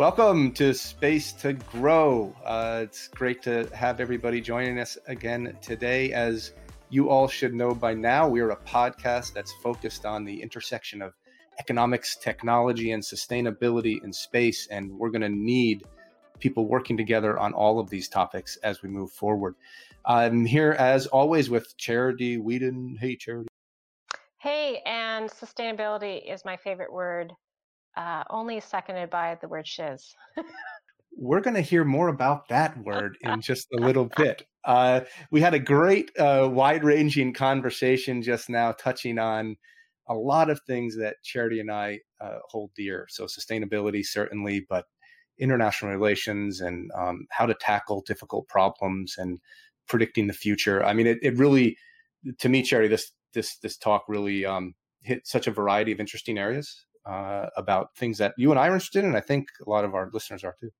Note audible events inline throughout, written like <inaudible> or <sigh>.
Welcome to Space to Grow. Uh, it's great to have everybody joining us again today. As you all should know by now, we are a podcast that's focused on the intersection of economics, technology, and sustainability in space. And we're going to need people working together on all of these topics as we move forward. I'm here, as always, with Charity Weeden. Hey, Charity. Hey, and sustainability is my favorite word uh, only seconded by the word shiz. We're going to hear more about that word in <laughs> just a little bit. Uh, we had a great, uh, wide ranging conversation just now, touching on a lot of things that Charity and I uh, hold dear. So, sustainability, certainly, but international relations and um, how to tackle difficult problems and predicting the future. I mean, it, it really, to me, Charity, this this this talk really um, hit such a variety of interesting areas uh, about things that you and I are interested in. And I think a lot of our listeners are too.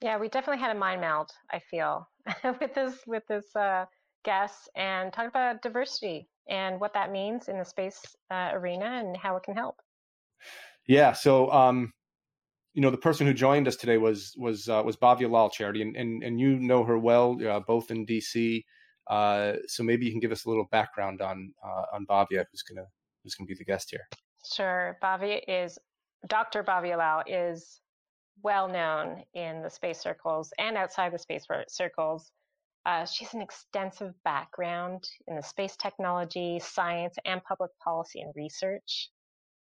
Yeah, we definitely had a mind meld. I feel <laughs> with this with this uh, guest and talk about diversity and what that means in the space uh, arena and how it can help. Yeah. So, um, you know, the person who joined us today was was uh, was Bhavya Lal Charity, and, and and you know her well, uh, both in DC. Uh, so maybe you can give us a little background on uh, on Bhavya, who's gonna who's gonna be the guest here. Sure. Bhavya is, Dr. Bhavya Lal is well known in the space circles and outside the space circles. Uh, she has an extensive background in the space technology, science, and public policy and research.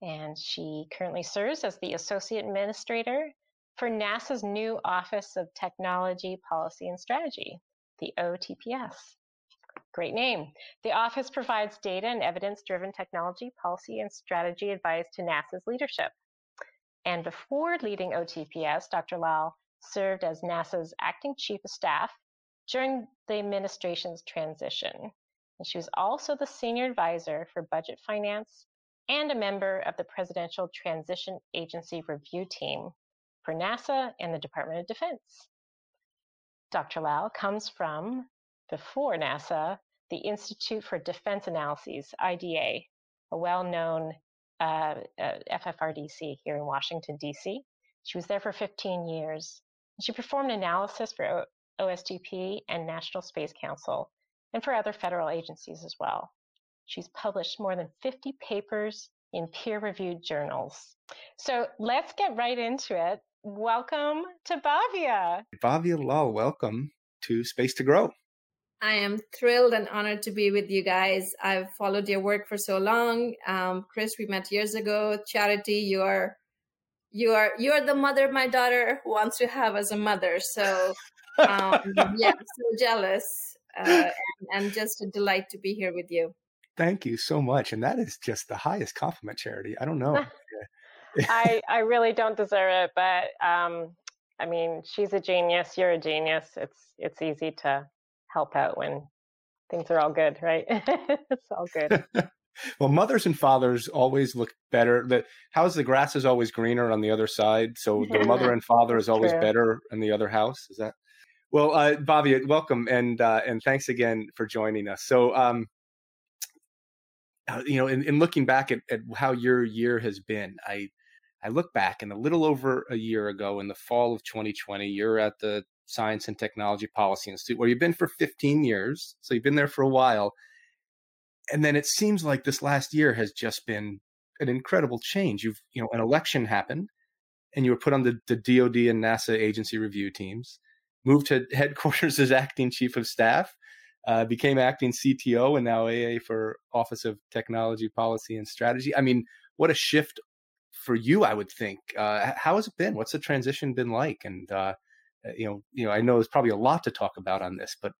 And she currently serves as the Associate Administrator for NASA's new Office of Technology, Policy, and Strategy, the OTPS. Great name. The office provides data and evidence driven technology, policy, and strategy advice to NASA's leadership. And before leading OTPS, Dr. Lal served as NASA's acting chief of staff during the administration's transition. And she was also the senior advisor for budget finance and a member of the Presidential Transition Agency Review Team for NASA and the Department of Defense. Dr. Lal comes from before NASA, the Institute for Defense Analyses, IDA, a well known uh, uh, FFRDC here in Washington, D.C. She was there for 15 years. She performed analysis for o- OSTP and National Space Council, and for other federal agencies as well. She's published more than 50 papers in peer reviewed journals. So let's get right into it. Welcome to Bhavya. Bhavya Lal, welcome to Space to Grow. I am thrilled and honored to be with you guys. I've followed your work for so long. Um, Chris, we met years ago. Charity, you are you are you are the mother my daughter wants to have as a mother. So <laughs> um, yeah, I'm so jealous uh, and, and just a delight to be here with you. Thank you so much, and that is just the highest compliment, Charity. I don't know. <laughs> I I really don't deserve it, but um, I mean, she's a genius. You're a genius. It's it's easy to help out when things are all good, right? <laughs> it's all good. <laughs> well, mothers and fathers always look better. The how's the grass is always greener on the other side. So the mother <laughs> and father is always True. better in the other house. Is that? Well, uh, Bhavya, welcome and uh, and thanks again for joining us. So, um, uh, you know, in, in looking back at, at how your year has been, I I look back and a little over a year ago, in the fall of 2020, you're at the Science and Technology Policy Institute, where you've been for 15 years. So you've been there for a while. And then it seems like this last year has just been an incredible change. You've, you know, an election happened and you were put on the, the DOD and NASA agency review teams, moved to <laughs> headquarters as acting chief of staff, uh, became acting CTO, and now AA for Office of Technology Policy and Strategy. I mean, what a shift for you, I would think. Uh, how has it been? What's the transition been like? And uh, you know, you know, I know there's probably a lot to talk about on this, but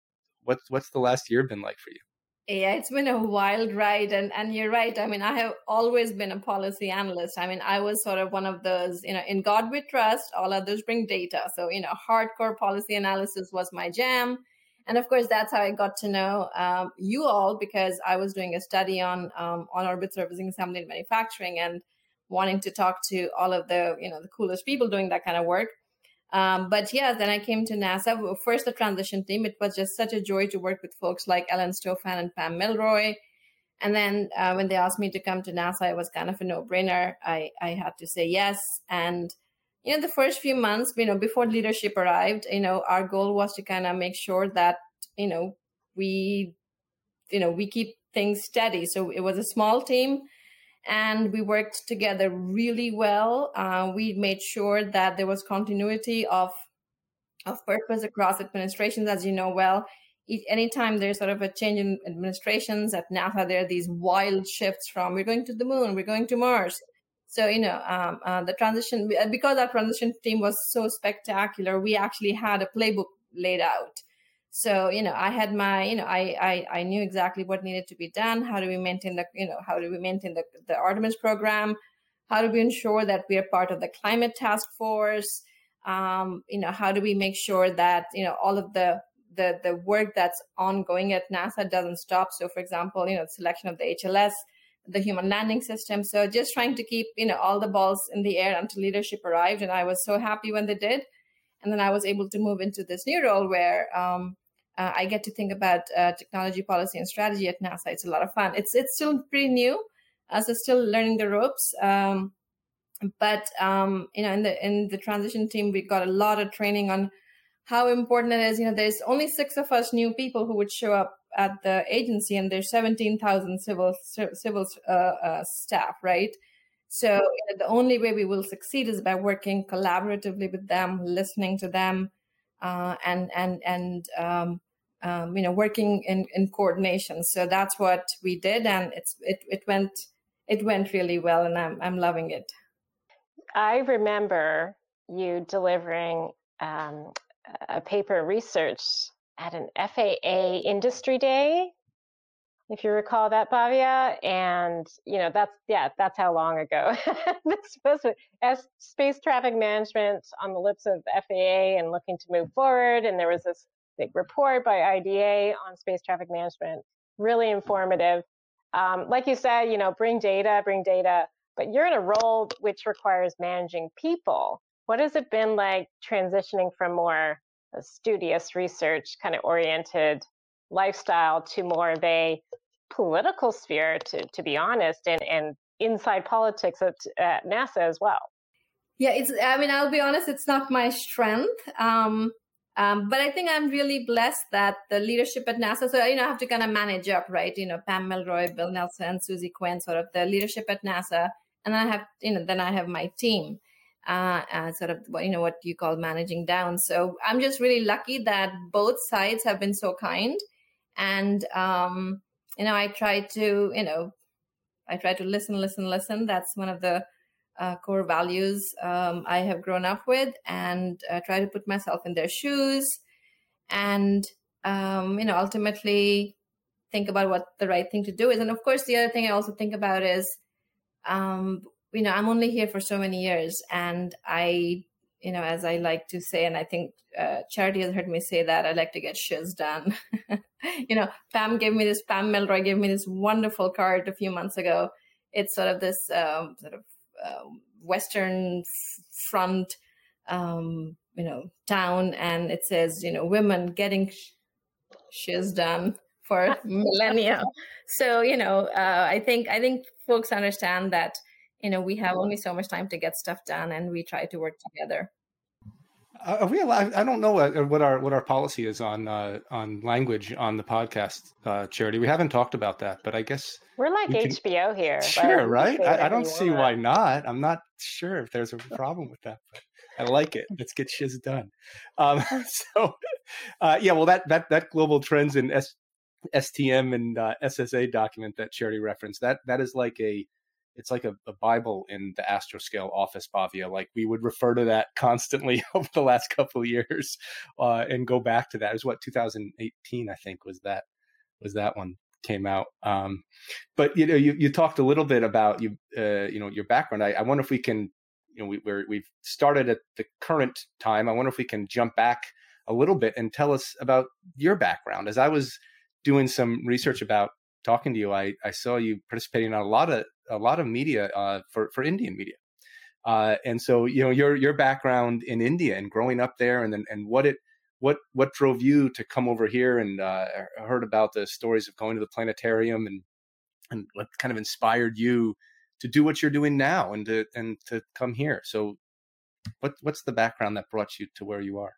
what's what's the last year been like for you? Yeah, it's been a wild ride, and and you're right. I mean, I have always been a policy analyst. I mean, I was sort of one of those, you know, in God we trust. All others bring data. So you know, hardcore policy analysis was my jam, and of course, that's how I got to know um, you all because I was doing a study on um, on orbit servicing assembly and manufacturing, and wanting to talk to all of the you know the coolest people doing that kind of work. Um, but yeah, then I came to NASA. First, the transition team. It was just such a joy to work with folks like Ellen Stofan and Pam Melroy. And then uh, when they asked me to come to NASA, it was kind of a no-brainer. I, I had to say yes. And you know, the first few months, you know, before leadership arrived, you know, our goal was to kind of make sure that, you know, we, you know, we keep things steady. So it was a small team and we worked together really well. Uh, we made sure that there was continuity of of purpose across administrations, as you know well. anytime there's sort of a change in administrations at NASA, there are these wild shifts from we're going to the moon, we're going to Mars. So you know, um, uh, the transition because our transition team was so spectacular, we actually had a playbook laid out so you know i had my you know I, I i knew exactly what needed to be done. How do we maintain the you know how do we maintain the, the artemis program? How do we ensure that we are part of the climate task force? Um, you know how do we make sure that you know all of the the the work that's ongoing at nasa doesn't stop? So for example you know selection of the hls the human landing system. So just trying to keep you know all the balls in the air until leadership arrived and i was so happy when they did. And then i was able to move into this new role where um, uh, I get to think about uh, technology policy and strategy at NASA. It's a lot of fun. It's it's still pretty new, uh, so still learning the ropes. Um, but um, you know, in the in the transition team, we got a lot of training on how important it is. You know, there's only six of us new people who would show up at the agency, and there's seventeen thousand civil civil uh, uh, staff, right? So you know, the only way we will succeed is by working collaboratively with them, listening to them, uh, and and and um, um, you know working in, in coordination. So that's what we did, and it's it it went it went really well, and I'm I'm loving it. I remember you delivering um, a paper research at an FAA industry day if you recall that, Bhavya. And, you know, that's, yeah, that's how long ago. <laughs> this was as space traffic management on the lips of FAA and looking to move forward. And there was this big report by IDA on space traffic management, really informative. Um, like you said, you know, bring data, bring data, but you're in a role which requires managing people. What has it been like transitioning from more studious research kind of oriented lifestyle to more of a political sphere, to, to be honest, and, and inside politics at, at NASA as well. Yeah, it's. I mean, I'll be honest. It's not my strength. Um, um, but I think I'm really blessed that the leadership at NASA. So you know, I have to kind of manage up, right? You know, Pam Melroy, Bill Nelson, Susie Quinn, sort of the leadership at NASA, and I have, you know, then I have my team, uh, uh, sort of, you know, what you call managing down. So I'm just really lucky that both sides have been so kind and um, you know i try to you know i try to listen listen listen. That's one of the uh, core values um, i have grown up with. And uh, try to put myself in their shoes. And um, you know ultimately think about what the right thing to do is. And of course the other thing i also think about is um, you know i'm only here for so many years. And i you know, as I like to say, and I think uh, Charity has heard me say that, I like to get shiz done. <laughs> you know, Pam gave me this, Pam Melroy gave me this wonderful card a few months ago. It's sort of this um, sort of uh, Western front, um, you know, town, and it says, you know, women getting shiz done for <laughs> millennia. So, you know, uh, I think I think folks understand that you know we have only so much time to get stuff done and we try to work together uh, are we allowed, I don't know what, what, our what our policy is on uh, on language on the podcast, uh, Charity. We haven't talked about that, but I guess we're like we HBO can, here. Sure, right? I, I, don't see want. why not. I'm not sure if there's a <laughs> problem with that, but I like it. Let's get shiz done. Um, <laughs> <laughs> so, uh, yeah, well, that that that global trends in S, STM and uh, SSA document that Charity referenced that that is like a it's like a, a, Bible in the astroscale office, Bhavya. Like we would refer to that <laughs> constantly <laughs> over the last couple of years, uh, and go back to that. It was what 2018, I think, was that was that one came out. Um, but you know, you, you talked a little bit about you uh, you know your background. I, I wonder if we can, you know, we, we're, we've started at the current time. I wonder if we can jump back a little bit and tell us about your background. As I was doing some research about talking to you, I, I saw you participating on a lot of a lot of media uh, for for Indian media. Uh, and so you know your your background in India and growing up there, and then and what it what what drove you to come over here and uh, heard about the stories of going to the planetarium and and what kind of inspired you to do what you're doing now and to and to come here. So what what's the background that brought you to where you are?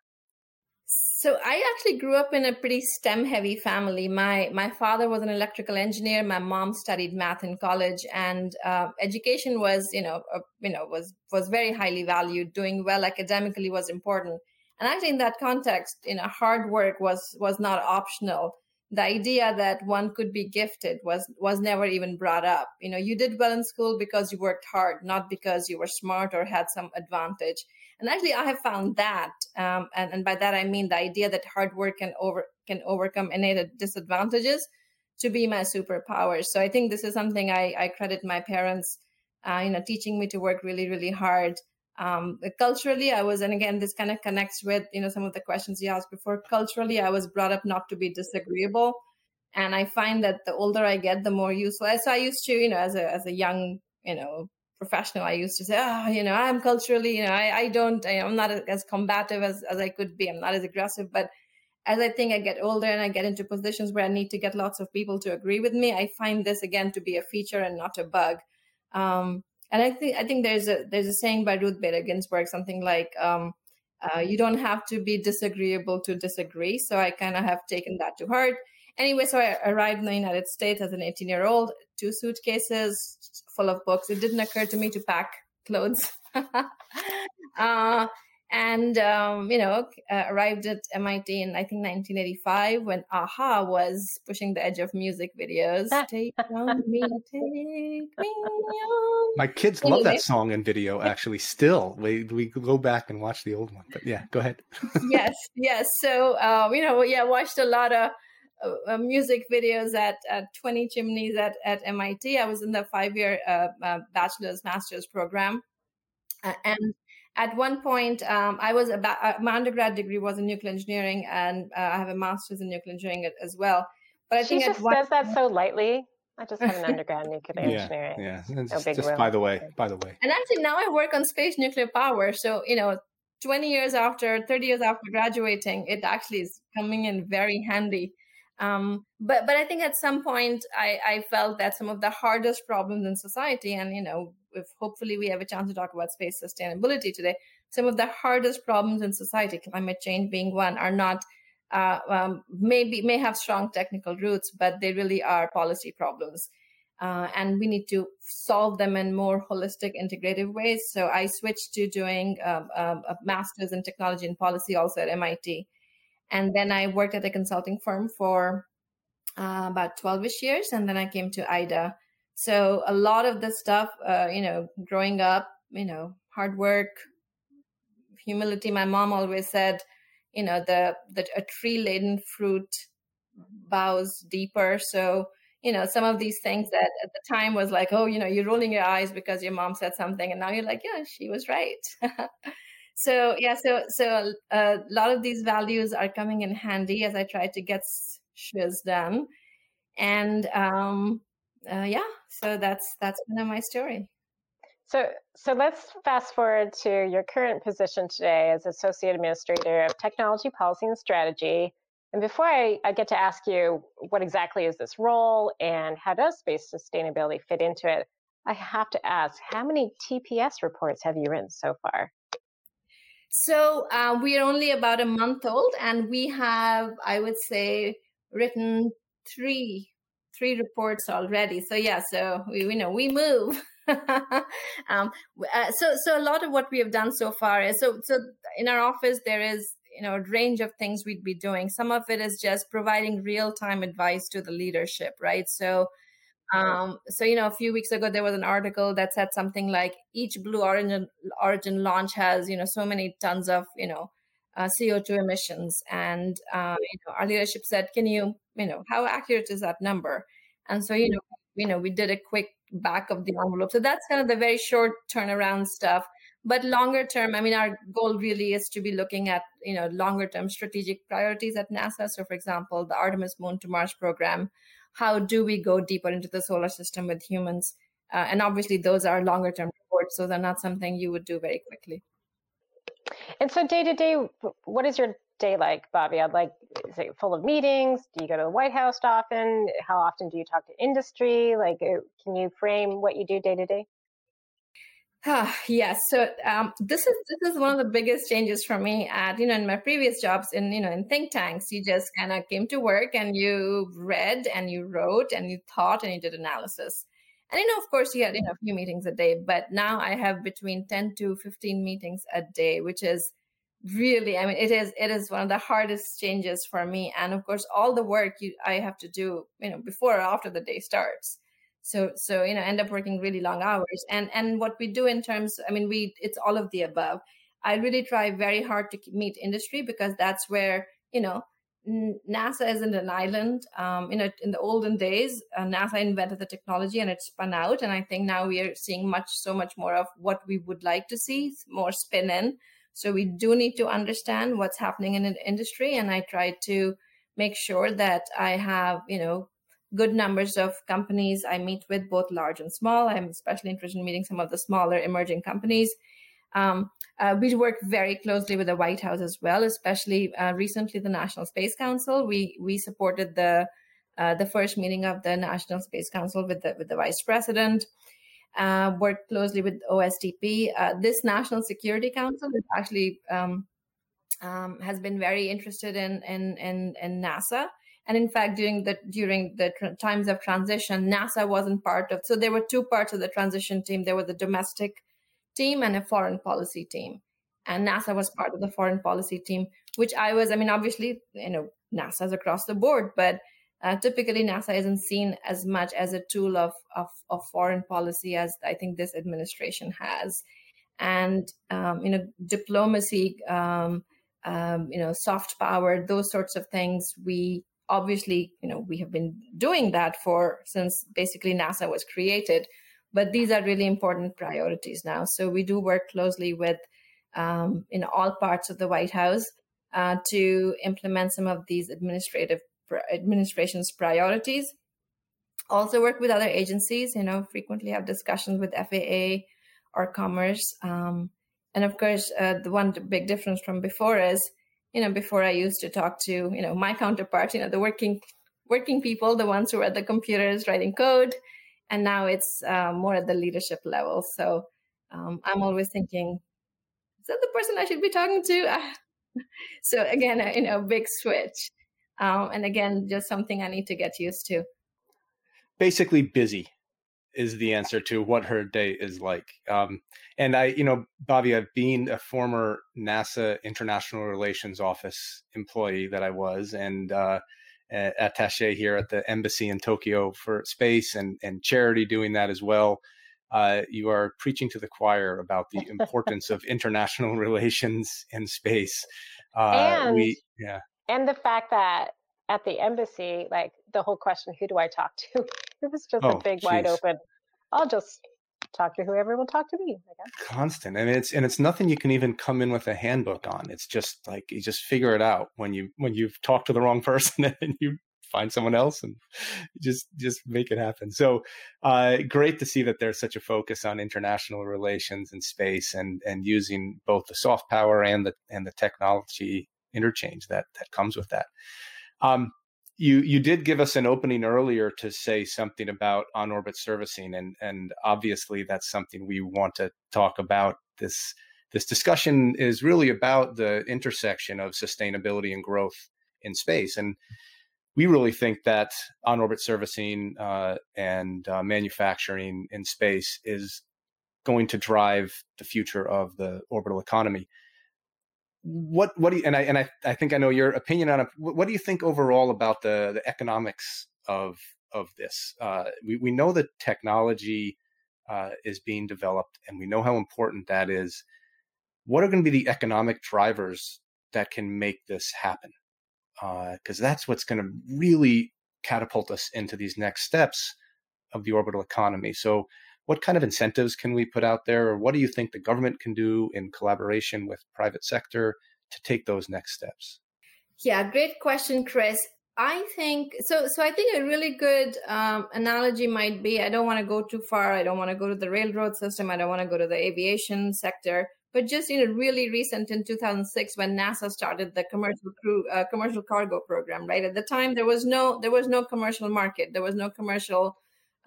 So I actually grew up in a pretty STEM heavy family. My my father was an electrical engineer. My mom studied math in college, and uh, education was you know uh, you know was was very highly valued. Doing well academically was important, and actually in that context, you know, hard work was was not optional. The idea that one could be gifted was was never even brought up. You know, you did well in school because you worked hard, not because you were smart or had some advantage and actually, I have found that, um, and, and by that I mean the idea that hard work can over can overcome innate disadvantages to be my superpower. So I think this is something I, I credit my parents, uh, you know, teaching me to work really, really hard. Um, culturally, I was, and again, this kind of connects with you know some of the questions you asked before. Culturally, I was brought up not to be disagreeable, and I find that the older I get, the more useful. So I used to, you know, as a as a young, you know, professional, I used to say, oh, you know, I'm culturally, you know, I, I don't, I, am not as combative as, as I could be. I'm not as aggressive. But as I think I get older and I get into positions where I need to get lots of people to agree with me, I find this again to be a feature and not a bug. Um, and I think I think there's a there's a saying by Ruth Bader Ginsburg, something like, um, uh, "You don't have to be disagreeable to disagree." So I kind of have taken that to heart. Anyway, so I arrived in the United States as an 18 year old, two suitcases full of books. It didn't occur to me to pack clothes. <laughs> uh, and, um, you know, uh, arrived at MIT in, I think, 1985 when a-ha was pushing the edge of music videos. take <laughs> on me, take me on. My kids anyway. love that song and video, actually, still. We, we go back and watch the old one. But yeah, go ahead. <laughs> yes, yes. So, um, you know, yeah, watched a lot of uh, uh, music videos at, at 20 chimneys at, at MIT. I was in the five year uh, uh, bachelor's master's program. Uh, and at one point, um, I was about uh, my undergrad degree was in nuclear engineering, and I have a master's in nuclear engineering as well. But I she think just one, says that so lightly. I just have an <laughs> undergrad in nuclear yeah, engineering. Yeah, no just, just by the way, by the way. And actually, now I work on space nuclear power. So you know, 20 years after, 30 years after graduating, it actually is coming in very handy um, but but I think at some point I, I felt that some of the hardest problems in society, and you know, if hopefully we have a chance to talk about space sustainability today, some of the hardest problems in society, climate change being one, are not uh, um, maybe may have strong technical roots, but they really are policy problems. Uh, and we need to solve them in more holistic, integrative ways. So I switched to doing um, um, a master's in technology and policy also at MIT. And then I worked at a consulting firm for uh, about 12 ish years. And then I came to IDA. So a lot of the stuff, uh, you know, growing up, you know, hard work, humility. My mom always said, you know, the, the a tree laden fruit bows deeper. So, you know, some of these things that at the time was like, oh, you know, you're rolling your eyes because your mom said something. And now you're like, yeah, she was right. <laughs> so yeah so so a lot of these values are coming in handy as i try to get shiz done. And um uh, yeah so that's that's kind of my story. So so let's fast forward to your current position today as associate administrator of technology policy and strategy. And before I, I get to ask you what exactly is this role and how does space sustainability fit into it i have to ask how many tps reports have you written so far so uh, we are only about a month old, and we have, I would say, written three three reports already. So yeah, so we you know we move. <laughs> um, uh, so so a lot of what we have done so far is so so in our office there is you know a range of things we'd be doing. Some of it is just providing real time advice to the leadership, right? So um, so you know, a few weeks ago there was an article that said something like each Blue Origin Origin launch has you know so many tons of you know uh, CO2 emissions, and uh, you know, our leadership said, "Can you you know how accurate is that number?" And so you know you know we did a quick back of the envelope. So that's kind of the very short turnaround stuff. But longer term, I mean, our goal really is to be looking at you know longer term strategic priorities at NASA. So, for example, the Artemis Moon to Mars program how do we go deeper into the solar system with humans? Uh, and obviously, those are longer term reports, so they're not something you would do very quickly. And so, day to day, what is your day like, Bobby? I'd like, is it full of meetings? Do you go to the White House often? How often do you talk to industry? Like, uh, can you frame what you do day to day? Ah, yes. So um, this is this is one of the biggest changes for me. At you know, in my previous jobs in you know in think tanks, you just kind of came to work and you read and you wrote and you thought and you did analysis. And you know, of course, you had you know a few meetings a day. But now I have between ten to fifteen meetings a day, which is really, I mean, it is it is one of the hardest changes for me. And of course, all the work you I have to do, you know, before or after the day starts so so you know end up working really long hours. And and what we do in terms i mean we it's all of the above. I really try very hard to meet industry because that's where you know nasa isn't an island. Um, you know in the olden days uh, nasa invented the technology and it spun out. And i think now we are seeing much so much more of what we would like to see more spin in. So we do need to understand what's happening in the industry. And i try to make sure that i have you know good numbers of companies I meet with, both large and small. I'm especially interested in meeting some of the smaller emerging companies. Um, uh, we work very closely with the White House as well, especially uh, recently the National Space Council. We we supported the uh, the first meeting of the National Space Council with the with the Vice President. Uh, worked closely with OSTP. Uh, this National Security Council is actually um, um, has been very interested in in in, in NASA and in fact, during the during the tr- times of transition, NASA wasn't part of. So there were two parts of the transition team. There was the domestic team and a foreign policy team, and NASA was part of the foreign policy team, which I was. I mean, obviously, you know, NASA's across the board, but uh, typically NASA isn't seen as much as a tool of, of, of foreign policy as I think this administration has. And, um, you know, diplomacy, um, um, you know, soft power, those sorts of things, we obviously you know we have been doing that for since basically nasa was created but these are really important priorities now. So we do work closely with um, in all parts of the white house uh, to implement some of these administrative administration's priorities. Also work with other agencies you know frequently have discussions with faa or commerce um, and of course uh, the one big difference from before is you know, before I used to talk to, you know, my counterparts, you know, the working working people, the ones who are at the computers writing code, and now it's uh, more at the leadership level. So um, I'm always thinking, is that the person I should be talking to? <laughs> so again, you know, big switch, um, and again, just something I need to get used to. Basically, busy is the answer to what her day is like. Um, and I, you know, Bobby, I've been a former NASA International Relations Office employee that I was, and uh, attaché here at the embassy in Tokyo for space and and charity doing that as well. Uh, you are preaching to the choir about the <laughs> importance of international <laughs> relations in space. Uh, and, we, yeah. and the fact that at the embassy, like the whole question, who do I talk to? It was just oh, a big, geez. wide open. I'll just talk to whoever will talk to me. I guess. Constant, and it's and it's nothing you can even come in with a handbook on. It's just like you just figure it out when you when you've talked to the wrong <laughs> person and you find someone else and <laughs> just just make it happen. So uh, great to see that there's such a focus on international relations and space and and using both the soft power and the and the technology interchange that that comes with that. Um, you you did give us an opening earlier to say something about on orbit servicing, and and obviously that's something we want to talk about. This this discussion is really about the intersection of sustainability and growth in space, and we really think that on orbit servicing uh, and uh, manufacturing in space is going to drive the future of the orbital economy what what do you and I and I, I think I know your opinion on it. What do you think overall about the the economics of of this? Uh, we we know that technology uh, is being developed, and we know how important that is. What are going to be the economic drivers that can make this happen? Because uh, that's what's going to really catapult us into these next steps of the orbital economy. So what kind of incentives can we put out there or what do you think the government can do in collaboration with private sector to take those next steps? Yeah great question chris. I think so so i think a really good um, analogy might be i don't want to go too far i don't want to go to the railroad system i don't want to go to the aviation sector but just you know really recent in 2006 when nasa started the commercial crew uh, commercial cargo program right? At the time there was no there was no commercial market there was no commercial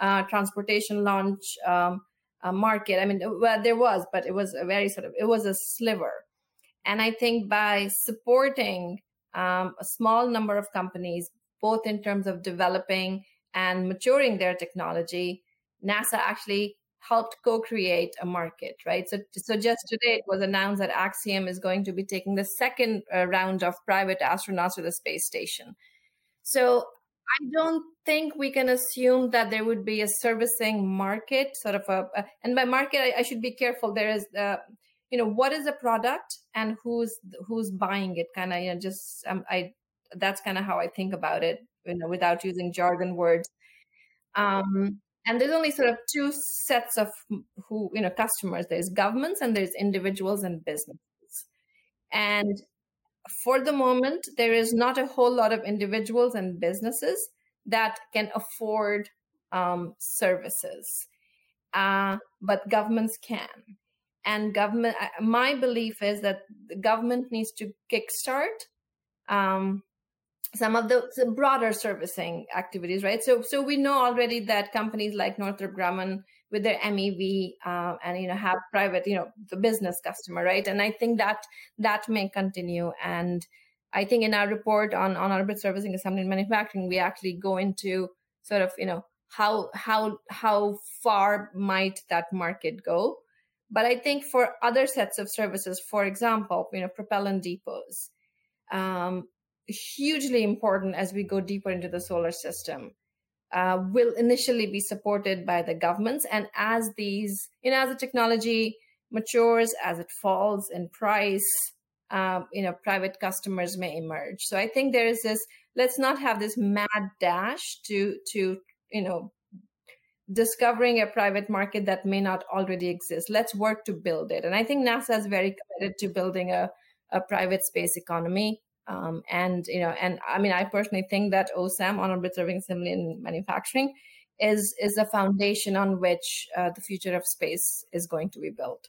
uh, transportation launch um, uh, market. I mean, well, there was, but it was a very sort of it was a sliver. And I think by supporting um, a small number of companies, both in terms of developing and maturing their technology, NASA actually helped co-create a market, right? So, so just today it was announced that Axiom is going to be taking the second uh, round of private astronauts to the space station. So I don't think we can assume that there would be a servicing market, sort of a, and by market I, I, should be careful. There is, uh, you know, what is a product and who's who's buying it. Kind of, you know, just um, I that's kind of how I think about it, you know, without using jargon words. Um, and there's only sort of two sets of who you know customers. There's governments and there's individuals and businesses. And for the moment, there is not a whole lot of individuals and businesses that can afford um, services, uh, but governments can. And government, my belief is that the government needs to kickstart um, some of the broader servicing activities, right? So, so we know already that companies like Northrop Grumman with their MEV uh, and you know have private, you know, the business customer, right? And I think that that may continue. And I think in our report on on orbit servicing assembly and manufacturing, we actually go into sort of you know how how how far might that market go. But I think for other sets of services, for example, you know, propellant depots, um, hugely important as we go deeper into the solar system. Uh, will initially be supported by the governments, and as these, you know, as the technology matures, as it falls in price, uh, you know, private customers may emerge. So I think there is this. Let's not have this mad dash to to you know discovering a private market that may not already exist. Let's work to build it. And I think NASA is very committed to building a, a private space economy. Um, and you know, and I mean, I personally think that OSAM, on-orbit servicing assembly and manufacturing, is is a foundation on which uh, the future of space is going to be built.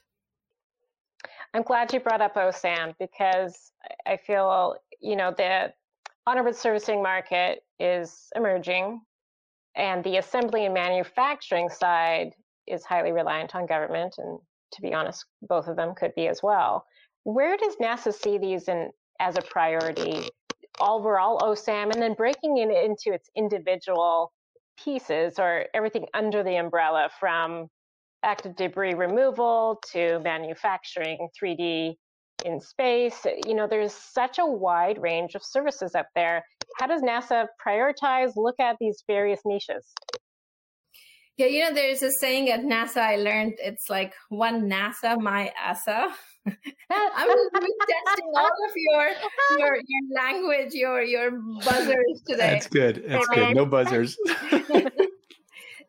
I'm glad you brought up OSAM because I feel you know the on-orbit servicing market is emerging, and the assembly and manufacturing side is highly reliant on government, and to be honest, both of them could be as well. Where does NASA see these in as a priority overall OSAM and then breaking it into its individual pieces or everything under the umbrella from active debris removal to manufacturing 3D in space. You know, there's such a wide range of services up there. How does NASA prioritize, look at these various niches? Yeah, you know, there's a saying at NASA I learned it's like one NASA, my ASA. <laughs> I'm testing all of your your your language, your your buzzers today. That's good. That's good. No buzzers. <laughs> <laughs>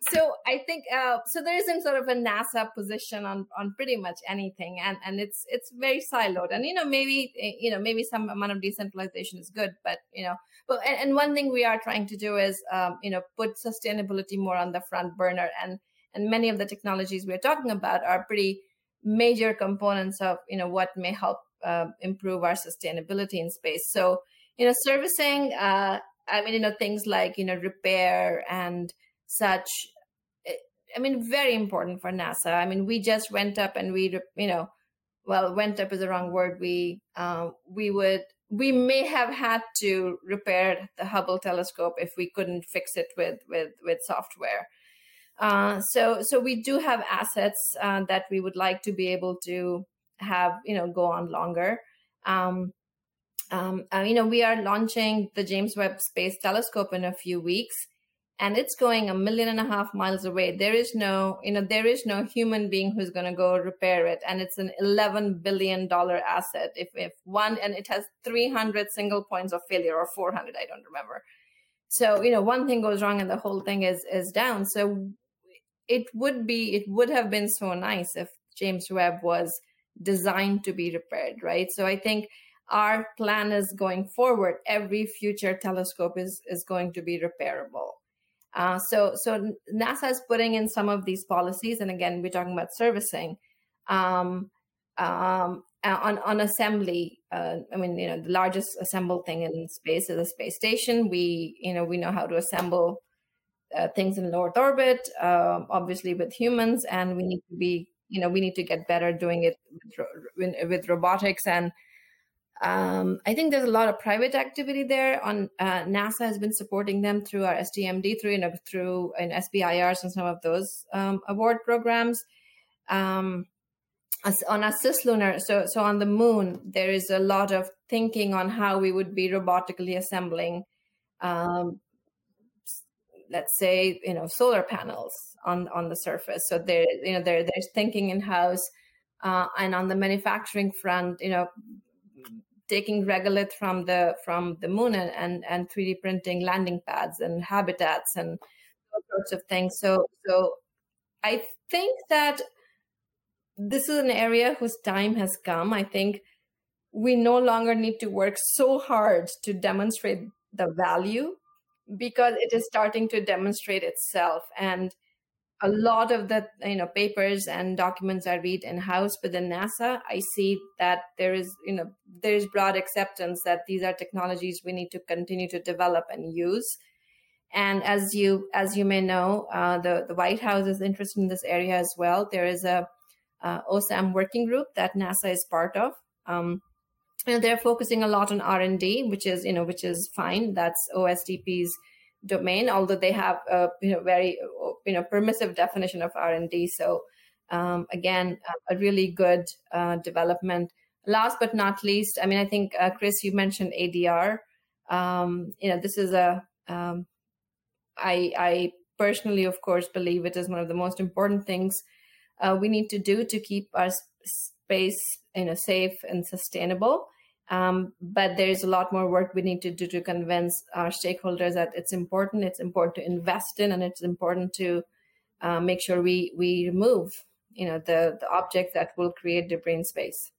so I think uh, so. There isn't sort of a NASA position on on pretty much anything, and and it's it's very siloed. And you know maybe eh, you know maybe some amount of decentralization is good, but you know, but and, and one thing we are trying to do is um, you know put sustainability more on the front burner, and and many of the technologies we're talking about are pretty major components of you know what may help uh, improve our sustainability in space. So you know, servicing. Uh, I mean, you know, things like you know repair and such. I mean, very important for NASA. I mean, we just went up and we, you know, well, went up is the wrong word. We uh, we would we may have had to repair the Hubble telescope if we couldn't fix it with with with software. Uh, so so we do have assets uh, that we would like to be able to have you know go on longer. Um, um, uh, you know we are launching the James Webb Space Telescope in a few weeks, and it's going a million and a half miles away. There is no you know there is no human being who's going to go repair it, and it's an eleven billion dollar asset. If if one and it has three hundred single points of failure or four hundred, I don't remember so you know one thing goes wrong and the whole thing is is down so it would be it would have been so nice if James Webb was designed to be repaired, right? So I think our plan is going forward. Every future telescope is is going to be repairable. Uh, so so NASA is putting in some of these policies, and again, we're talking about servicing. Um, um, on on assembly, uh, I mean, you know, the largest assembled thing in space is a space station. We, you know, we know how to assemble uh, things in low Earth orbit, uh, obviously with humans, and we need to be, you know, we need to get better doing it with, with robotics. And um, I think there's a lot of private activity there. On uh, NASA has been supporting them through our STMD, through you know, through an SBIRs and some of those um, award programs. Um, on a cislunar, so so on the moon, there is a lot of thinking on how we would be robotically assembling um, let's say you know solar panels on on the surface so there you know there there's thinking in house uh, and on the manufacturing front you know taking regolith from the from the moon and, and and 3d printing landing pads and habitats and all sorts of things. So so i think that this is an area whose time has come. I think we no longer need to work so hard to demonstrate the value because it is starting to demonstrate itself. And a lot of the you know papers and documents i read in house within nasa i see that there is you know there is broad acceptance that these are technologies we need to continue to develop and use. And as you as you may know uh, the the white house is interested in this area as well. There is a uh, osam working group that nasa is part of um, know, they're focusing a lot on r&d which is you know which is fine. That's ostp's domain although they have a you know very you know permissive definition of r&d so um, again a really good uh, development. Last but not least i mean i think uh, chris you mentioned adr um, you know this is a um, I, I personally of course believe it is one of the most important things uh, we need to do to keep our space you know safe and sustainable um, but there's a lot more work we need to do to convince our stakeholders that it's important. It's important to invest in, and it's important to uh, make sure we we remove, you know, the the object that will create the brain space.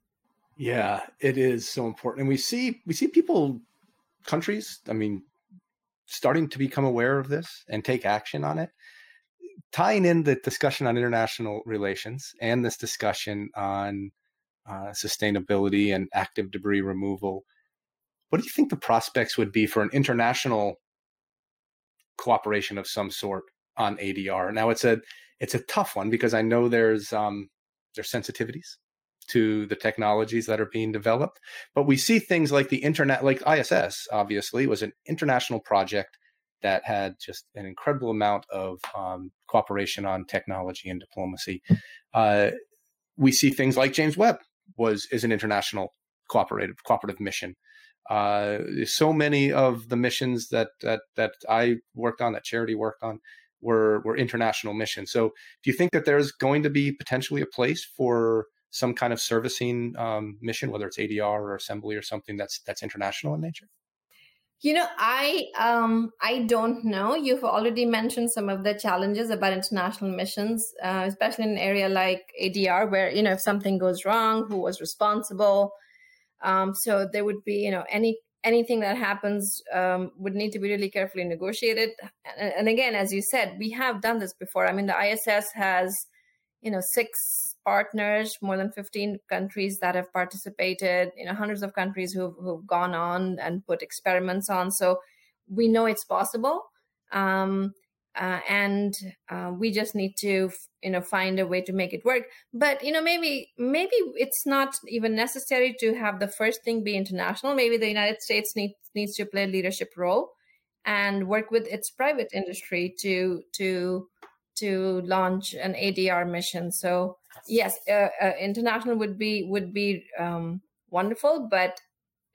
Yeah, it is so important, and we see we see people, countries. I mean, starting to become aware of this and take action on it. Tying in the discussion on international relations and this discussion on uh, sustainability and active debris removal. What do you think the prospects would be for an international cooperation of some sort on ADR? Now it's a it's a tough one because I know there's um, there's sensitivities to the technologies that are being developed, but we see things like the internet, like ISS, obviously was an international project that had just an incredible amount of um, cooperation on technology and diplomacy. Uh, we see things like James Webb, was is an international cooperative cooperative mission. Uh, so many of the missions that that that I worked on, that charity worked on, were were international missions. So, do you think that there's going to be potentially a place for some kind of servicing um, mission, whether it's ADR or assembly or something that's that's international in nature? You know, I um, I don't know. You've already mentioned some of the challenges about international missions, uh, especially in an area like ADR, where you know if something goes wrong, who was responsible. Um, so there would be you know any anything that happens um, would need to be really carefully negotiated. And, and again, as you said, we have done this before. I mean, the ISS has you know six partners, more than 15 countries that have participated, you know, hundreds of countries who've, who've gone on and put experiments on. So we know it's possible. Um, uh, and uh, we just need to you know find a way to make it work but you know maybe maybe it's not even necessary to have the first thing be international maybe the united states needs needs to play a leadership role and work with its private industry to to to launch an ADR mission. So yes, uh, uh, international would be would be um, wonderful, but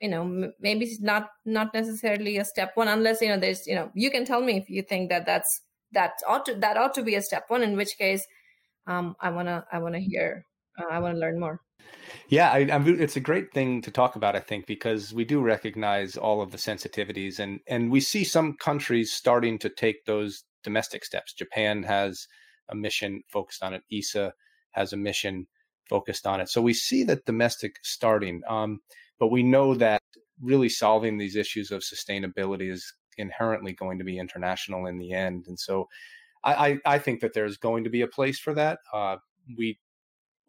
you know m- maybe it's not not necessarily a step one unless you know there's you know you can tell me if you think that that's that ought to that ought to be a step one. In which case, um, I wanna I wanna hear uh, I wanna learn more. Yeah, I, it's a great thing to talk about, I think, because we do recognize all of the sensitivities, and and we see some countries starting to take those domestic steps. Japan has a mission focused on it. ESA has a mission focused on it. So we see that domestic starting, um, but we know that really solving these issues of sustainability is inherently going to be international in the end. And so I, I, I think that there's going to be a place for that. Uh, we,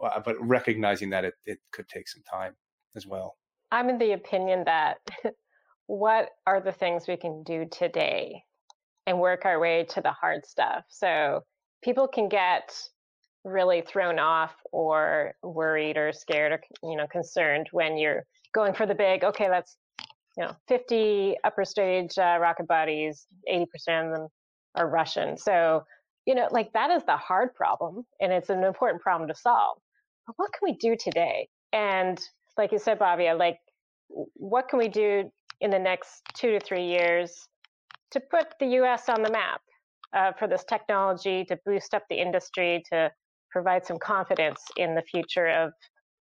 uh, but recognizing that it, it could take some time as well. I'm in the opinion that <laughs> what are the things we can do today and work our way to the hard stuff. So people can get really thrown off or worried or scared or you know concerned when you're going for the big okay let's you know 50 upper stage uh, rocket bodies 80% of them are russian. So you know like that is the hard problem and it's an important problem to solve. But what can we do today? And like you said Bhavya like what can we do in the next two to three years to put the us on the map uh, for this technology to boost up the industry to provide some confidence in the future of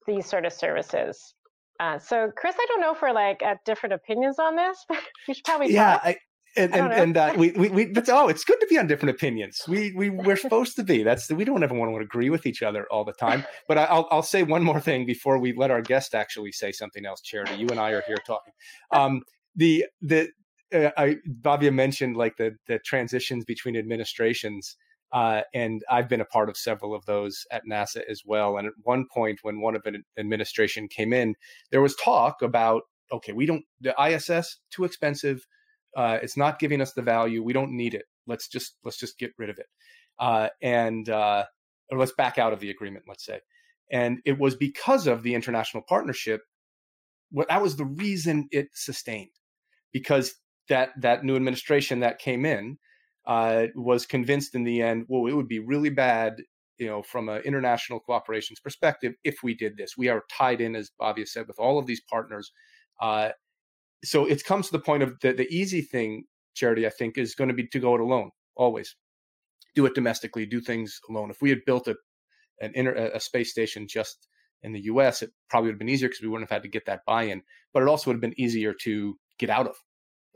these sort of services. Uh, so, Chris, I don't know if we're like at different opinions on this, <laughs> but we should probably yeah. I, and and, and uh, we, we we but oh, it's good to be on different opinions. We we we're supposed to be. That's we don't ever want to agree with each other all the time. But I, will I'll say one more thing before we let our guest actually say something else. Charity, you and I are here talking. Um, the the uh, I Bhavya mentioned like the the transitions between administrations. Uh, and I've been a part of several of those at NASA as well. And at one point, when one of an administration came in, there was talk about okay, we don't the ISS too expensive. Uh, it's not giving us the value. We don't need it. Let's just let's just get rid of it, uh, and uh, or let's back out of the agreement. Let's say, and it was because of the international partnership. What that was the reason it sustained, because that that new administration that came in uh, was convinced in the end, well, it would be really bad, you know, from an international cooperations perspective if we did this. We are tied in, as Bhavya said, with all of these partners. Uh, so it comes to the point of the, the easy thing, Charity, I think, is going to be to go it alone, always. Do it domestically, do things alone. If we had built a, an inter, a space station just in the US, it probably would have been easier because we wouldn't have had to get that buy in, but it also would have been easier to get out of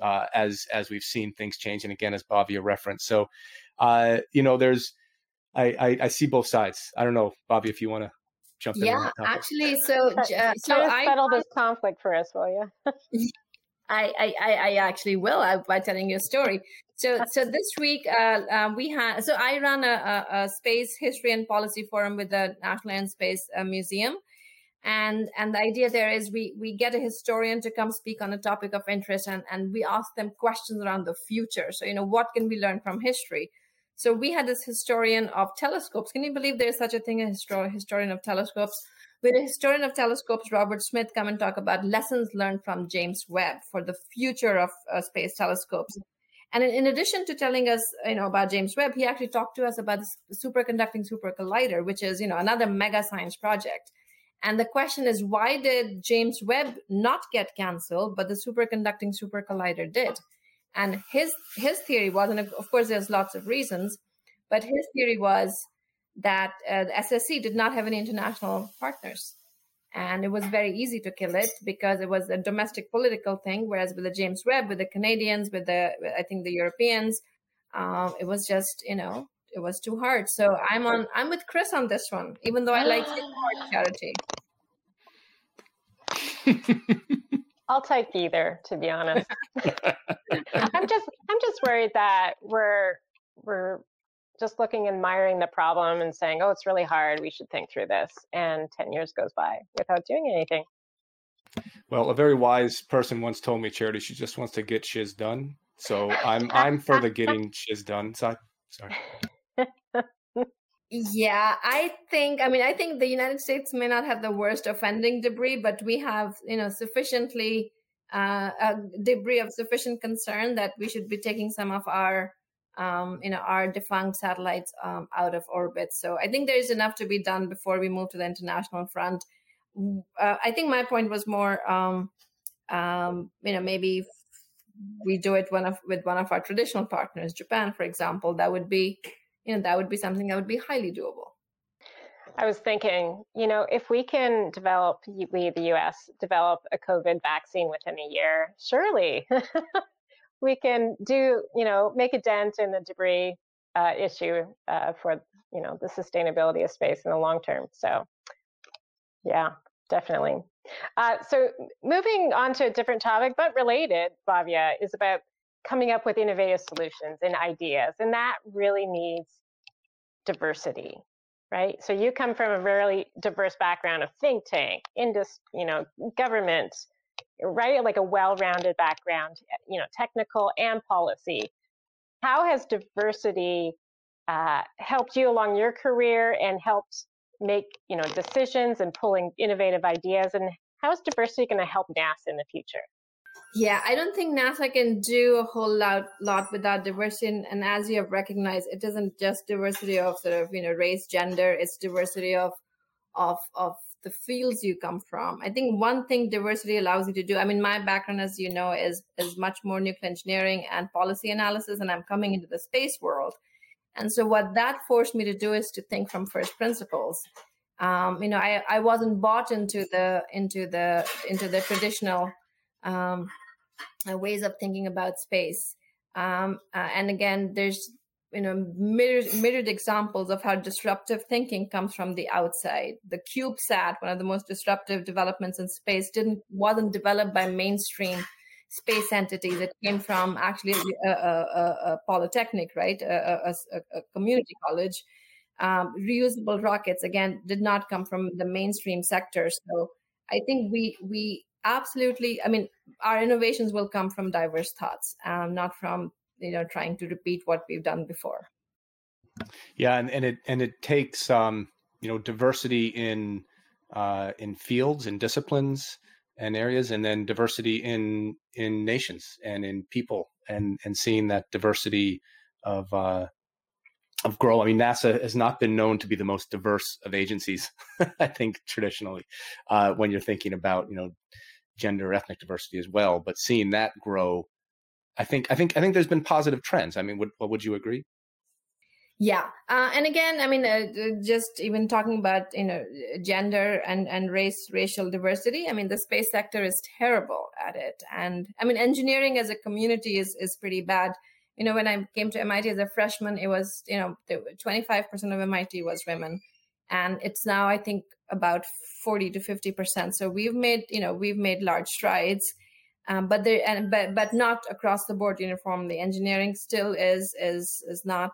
uh, as as we've seen things change, and again, as Bhavya referenced. So, uh, you know, there's I, I, I see both sides. I don't know, Bobby, if you want to jump in. Yeah, actually, so <laughs> uh, so I settle this conflict for us, will you? <laughs> I, I, I actually will uh, by telling you a story. So, <laughs> so this week uh, uh, we had. So I run a, a, a, space history and policy forum with the National Air and Space uh, Museum, and and the idea there is we we get a historian to come speak on a topic of interest and and we ask them questions around the future. So you know what can we learn from history? So we had this historian of telescopes. Can you believe there's such a thing a histor- historian of telescopes? With a historian of telescopes robert smith come and talk about lessons learned from james webb for the future of uh, space telescopes. And in, in, addition to telling us you know about james webb he actually talked to us about the superconducting super collider which is you know another mega science project and the question is, why did James Webb not get canceled, but the superconducting super collider did? And his his theory was, and of course, there's lots of reasons, but his theory was that uh, the SSC did not have any international partners, and it was very easy to kill it because it was a domestic political thing. Whereas with the James Webb, with the Canadians, with the I think the Europeans, uh, it was just you know it was too hard. So I'm on I'm with Chris on this one, even though I like hard ah. charity. <laughs> I'll take either, to be honest. <laughs> I'm just I'm just worried that we're we're just looking and admiring the problem and saying, "Oh, it's really hard. We should think through this." And ten years goes by without doing anything. Well, a very wise person once told me, Charity, she just wants to get shiz done. So I'm I'm for the getting shiz done side. Sorry. Yeah, I think, I mean, I think the United States may not have the worst offending debris, but we have, you know, sufficiently uh, a debris of sufficient concern that we should be taking some of our, um, you know, our defunct satellites um, out of orbit. So I think there is enough to be done before we move to the international front. Uh, I think my point was more, um, um, you know, maybe we do it one of with one of our traditional partners, Japan, for example. That would be you know that would be something that would be highly doable I was thinking, you know, if we can develop, we, the US, develop a COVID vaccine within a year, surely <laughs> we can do, you know, make a dent in the debris uh, issue uh, for, you know, the sustainability of space in the long term. So, yeah, definitely. Uh, so, moving on to a different topic, but related, Bhavya, is about coming up with innovative solutions and ideas. And that really needs diversity, right? So you come from a really diverse background of think tank, industry, you know, government, right? Like a well-rounded background, you know, technical and policy. how has diversity uh, helped you along your career and helped make you know decisions and pulling innovative ideas and how is diversity going to help nasa in the future yeah i don't think nasa can do a whole lot, lot without diversity and, and as you have recognized it isn't just diversity of sort of you know race gender it's diversity of of of the fields you come from i think one thing diversity allows you to do i mean my background as you know is is much more nuclear engineering and policy analysis and i'm coming into the space world and so what that forced me to do is to think from first principles. Um, you know, I, I wasn't bought into the into the into the traditional um, uh, ways of thinking about space. Um, uh, and again, there's you know mirrored, examples of how disruptive thinking comes from the outside. The CubeSat, one of the most disruptive developments in space, didn't wasn't developed by mainstream space entities. It came from actually a, a, a polytechnic, right? A, a community college. Um, reusable rockets again did not come from the mainstream sector. So I think we we absolutely. I mean, our innovations will come from diverse thoughts, um, not from you know trying to repeat what we've done before. Yeah, and, and it and it takes um, you know diversity in uh, in fields and disciplines and areas, and then diversity in in nations and in people, and and seeing that diversity of uh, of grow. I mean, NASA has not been known to be the most diverse of agencies. <laughs> I think traditionally, uh, when you're thinking about you know gender, ethnic diversity as well, but seeing that grow, I think I think I think there's been positive trends. I mean, would would you agree? Yeah, uh, and again, I mean, uh, just even talking about you know gender and and race, racial diversity. I mean, the space sector is terrible at it, and I mean, engineering as a community is is pretty bad. You know, when I came to MIT as a freshman, it was you know twenty five percent of MIT was women, and it's now I think about forty to fifty percent. So we've made you know we've made large strides. Um, but there and but but not across the board uniformly. Engineering still is is is not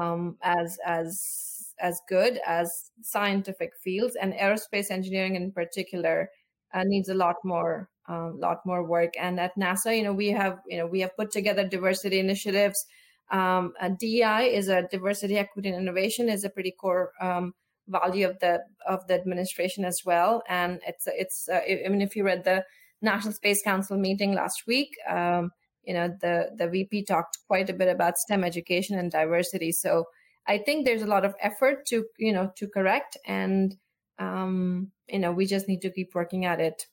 um, as as as good as scientific fields, and aerospace engineering in particular uh, needs a lot more a um, lot more work. And at NASA, you know, we have you know we have put together diversity initiatives. Um, DEI is a diversity, equity, and innovation is a pretty core um, value of the of the administration as well. And it's it's uh, I mean, if you read the National Space Council meeting last week, um, you know the the vp talked quite a bit about stem education and diversity. So i think there's a lot of effort to you know to correct and um you know we just need to keep working at it.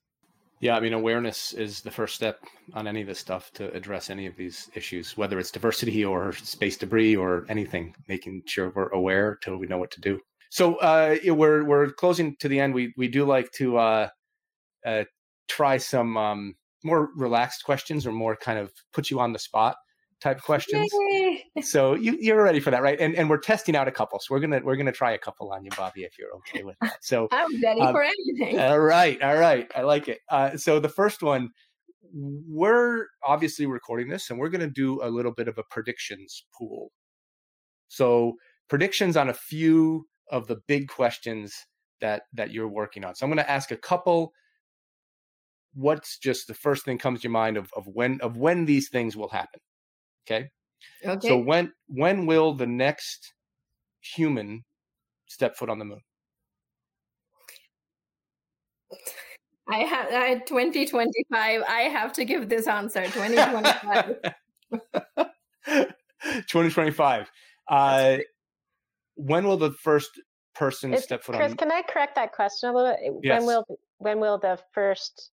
Yeah i mean awareness is the first step on any of this stuff to address any of these issues whether it's diversity or space debris or anything making sure we're aware till we know what to do so uh we're we're closing to the end we we do like to uh uh try some um more relaxed questions or more kind of put you on the spot type questions. <laughs> so you, you're ready for that, right? And and we're testing out a couple. So we're gonna we're gonna try a couple on you, Bobby, if you're okay with that. So I'm ready um, for anything. All right, all right. I like it. Uh, so the first one, we're obviously recording this, and we're gonna do a little bit of a predictions pool. So predictions on a few of the big questions that that you're working on. So I'm going to ask a couple. What's just the first thing comes to your mind of, of when of when these things will happen okay? Okay. so when when will the next human step foot on the moon? I have I, 2025 i have to give this answer <laughs> 2025 <laughs> 2025 uh when will the first person it's, step foot Chris, on Chris, can i correct that question a little bit yes. when will when will the first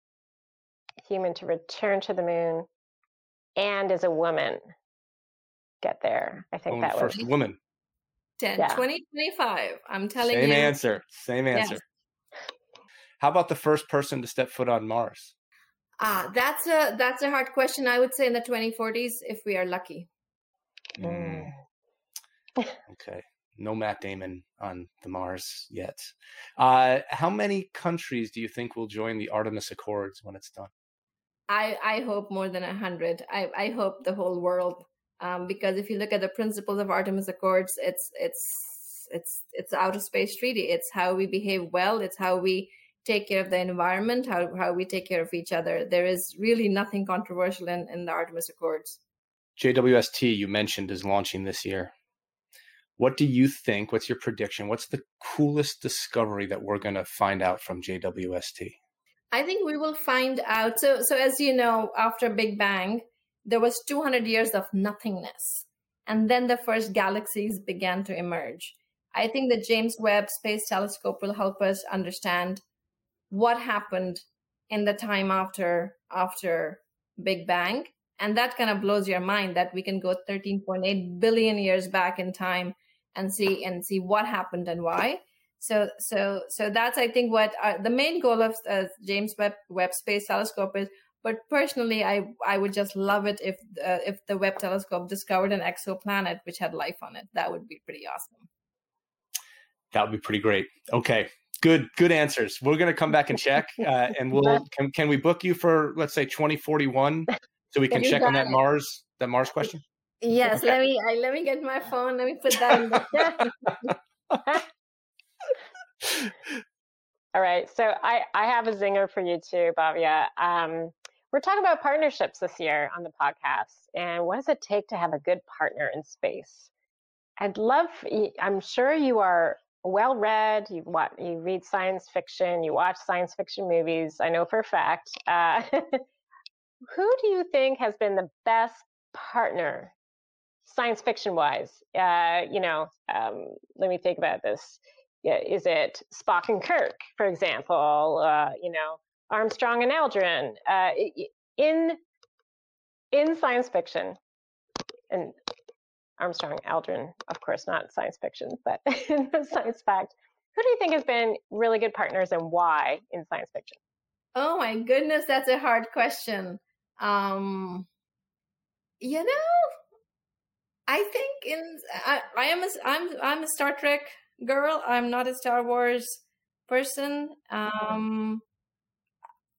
human to return to the moon and as a woman get there. I think oh, that first was woman. 10, yeah. 2025. I'm telling Same you. Same answer. Same answer. Yes. How about the first person to step foot on Mars? Ah, that's a that's a hard question. I would say in the 2040s if we are lucky. Mm. <laughs> okay no Matt Damon on the Mars yet. Uh, how many countries do you think will join the Artemis Accords when it's done? I, I hope more than a hundred. I, I hope the whole world, um, because if you look at the principles of Artemis Accords, it's it's it's it's outer space treaty. It's how we behave well. It's how we take care of the environment. How how we take care of each other. There is really nothing controversial in, in the Artemis Accords. JWST you mentioned is launching this year. What do you think? What's your prediction? What's the coolest discovery that we're going to find out from JWST? I think we will find out. So, so as you know, after Big Bang, there was 200 years of nothingness, and then the first galaxies began to emerge. I think the James Webb Space Telescope will help us understand what happened in the time after after Big Bang, and that kind of blows your mind that we can go 13.8 billion years back in time and see and see what happened and why. So so so that's i think what uh, the main goal of uh, james webb webb space telescope is but personally i i would just love it if uh, if the webb telescope discovered an exoplanet which had life on it. That would be pretty awesome. That would be pretty great. Okay. Good good answers. We're going to come back and check uh, and we'll can, can we book you for let's say 2041 so we can check on that it. mars that mars question Yes, let me I, let me get my phone. Let me put that in the All right, so I I have a zinger for you too, Bhavya. Um, we're talking about partnerships this year on the podcast, and what does it take to have a good partner in space? I'd love. I'm sure you are well read. You what you read science fiction. You watch science fiction movies. I know for a fact. Uh, <laughs> who do you think has been the best partner science fiction wise, uh, you know, um, let me think about this. Yeah, is it Spock and Kirk, for example? Uh, you know, Armstrong and Aldrin. Uh, in in science fiction, and Armstrong, Aldrin, of course, not science fiction, but <laughs> in science fact, who do you think has been really good partners and why in science fiction? Oh my goodness, that's a hard question. Um, you know, I think in I, I am a I'm I'm a Star Trek girl. I'm not a Star Wars person. Um,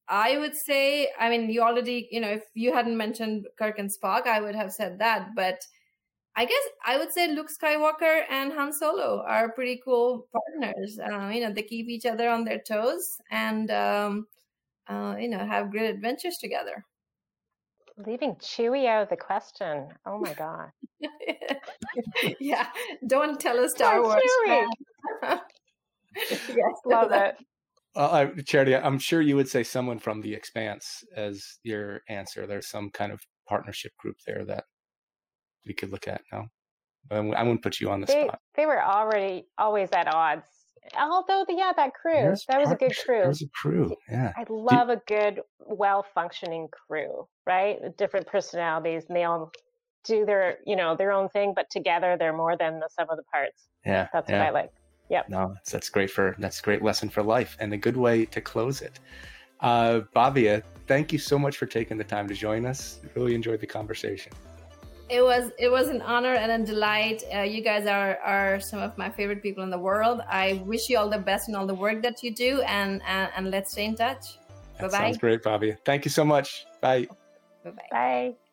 I would say, I mean, you already, you know, if you hadn't mentioned Kirk and Spock, I would have said that. But I guess I would say Luke Skywalker and Han Solo are pretty cool partners. Uh, you know, they keep each other on their toes and, um, uh, you know, have great adventures together. Leaving Chewie out of the question. Oh my god. <laughs> yeah, don't tell us Star Wars. <laughs> yes, love it. Well, uh, Charity, I'm sure you would say someone from The Expanse as your answer. There's some kind of partnership group there that we could look at. No, I wouldn't put you on the they, spot. They were already always at odds although yeah that crew that was a good crew. there's a crew yeah. I love Do, a good well functioning crew right? Different personalities and they all do their you know their own thing but together they're more than the sum of the parts. Yeah that's yeah. what i like. Yep. No that's, that's great for that's a great lesson for life and a good way to close it. Uh bhavya thank you so much for taking the time to join us. Really enjoyed the conversation it was it was an honor and a delight. Uh, you guys are are some of my favorite people in the world. I wish you all the best in all the work that you do, and and, and let's stay in touch. Bye bye. Sounds great, Bobby. Thank you so much. Bye. Bye bye. Bye.